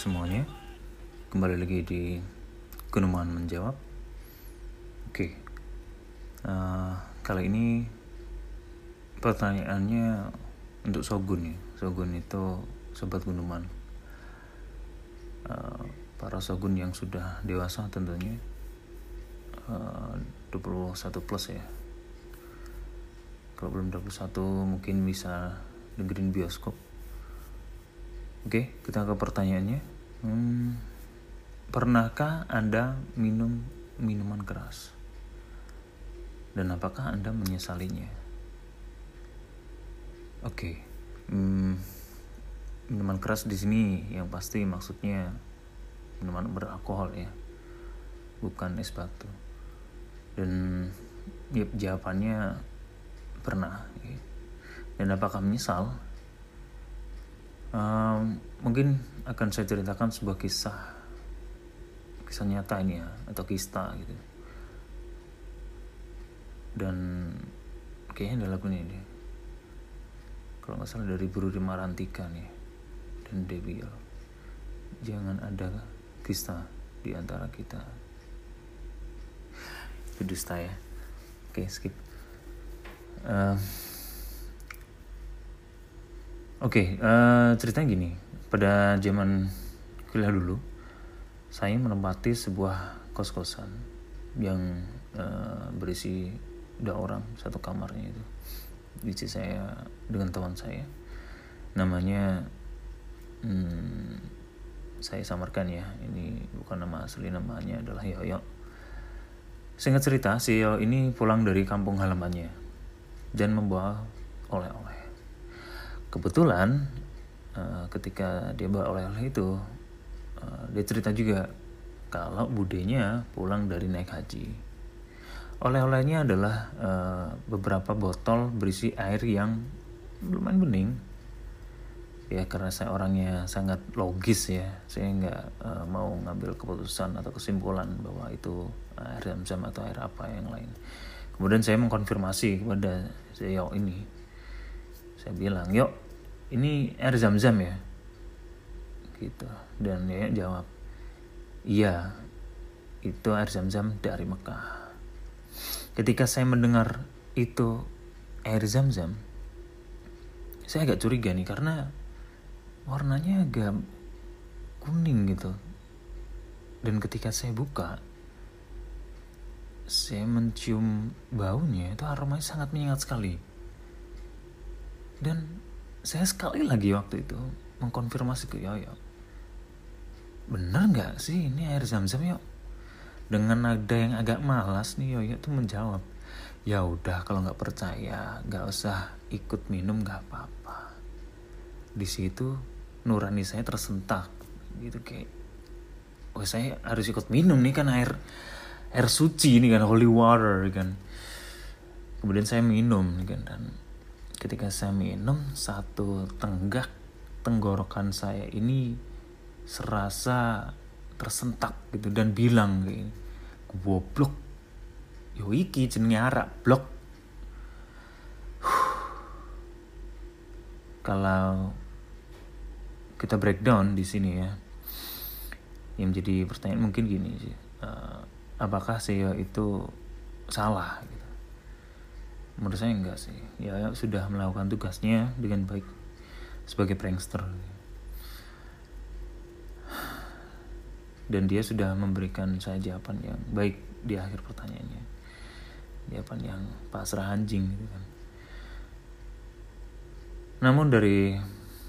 Semuanya, kembali lagi di Gunuman menjawab. Oke, uh, kali ini pertanyaannya untuk Sogun ya. Sogun itu sobat Gunuman. Uh, para Sogun yang sudah dewasa tentunya uh, 21 plus ya. Kalau belum 21 mungkin bisa dengerin bioskop Oke, kita ke pertanyaannya. Hmm, pernahkah Anda minum minuman keras? Dan apakah Anda menyesalinya? Oke, hmm, minuman keras di sini yang pasti maksudnya minuman beralkohol ya, bukan es batu. Dan ya, jawabannya pernah. Ya. Dan apakah menyesal? Um, mungkin akan saya ceritakan sebuah kisah kisah nyata ini ya atau kista gitu. Dan kayaknya ada lagu ini kalau nggak salah dari Buru Marantika nih dan Debiel jangan ada kista di antara kita. Itu dusta ya. Oke skip. Uh, Oke, okay, uh, eh, ceritanya gini. Pada zaman kuliah dulu, saya menempati sebuah kos-kosan yang uh, berisi dua orang satu kamarnya itu. Jadi saya dengan teman saya, namanya hmm, saya samarkan ya. Ini bukan nama asli, namanya adalah Yoyo. Singkat cerita, si Yoyo ini pulang dari kampung halamannya dan membawa oleh-oleh kebetulan uh, ketika dia bawa oleh-oleh itu uh, dia cerita juga kalau budenya pulang dari naik haji. Oleh-olehnya adalah uh, beberapa botol berisi air yang lumayan bening. Ya karena saya orangnya sangat logis ya saya nggak uh, mau ngambil keputusan atau kesimpulan bahwa itu air zam-zam atau air apa yang lain. Kemudian saya mengkonfirmasi kepada saya ini saya bilang yuk ini air zam-zam ya. Gitu. Dan ya jawab iya itu air zam-zam dari Mekah. Ketika saya mendengar itu air zam-zam saya agak curiga nih karena warnanya agak kuning gitu. Dan ketika saya buka saya mencium baunya itu aromanya sangat menyengat sekali dan saya sekali lagi waktu itu mengkonfirmasi ke Yoyo bener nggak sih ini air zam-zam yuk dengan nada yang agak malas nih Yoyo tuh menjawab ya udah kalau nggak percaya nggak usah ikut minum nggak apa-apa. Di situ nurani saya tersentak gitu kayak oh saya harus ikut minum nih kan air air suci ini kan holy water kan. Kemudian saya minum kan dan ketika saya minum satu tenggak tenggorokan saya ini serasa tersentak gitu dan bilang kayak goblok. Yo iki jenenge arak blok. Kalau kita breakdown di sini ya yang menjadi pertanyaan mungkin gini sih uh, apakah saya itu salah gitu menurut saya enggak sih. Ya sudah melakukan tugasnya dengan baik sebagai prankster. Dan dia sudah memberikan saya jawaban yang baik di akhir pertanyaannya. Jawaban yang pasrah anjing gitu kan. Namun dari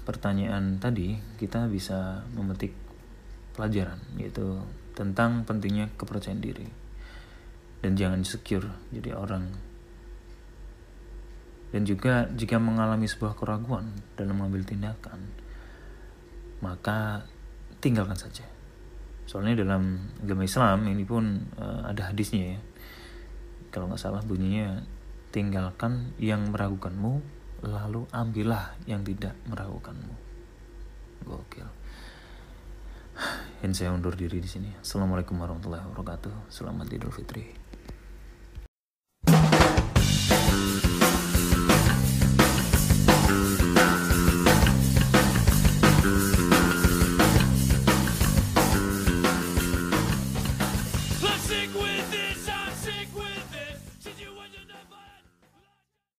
pertanyaan tadi kita bisa memetik pelajaran yaitu tentang pentingnya kepercayaan diri. Dan jangan insecure jadi orang dan juga jika mengalami sebuah keraguan dalam mengambil tindakan, maka tinggalkan saja. Soalnya dalam agama Islam ini pun uh, ada hadisnya ya. Kalau nggak salah bunyinya tinggalkan yang meragukanmu, lalu ambillah yang tidak meragukanmu. Gokil. Dan saya undur diri di sini. Assalamualaikum warahmatullahi wabarakatuh. Selamat Idul Fitri.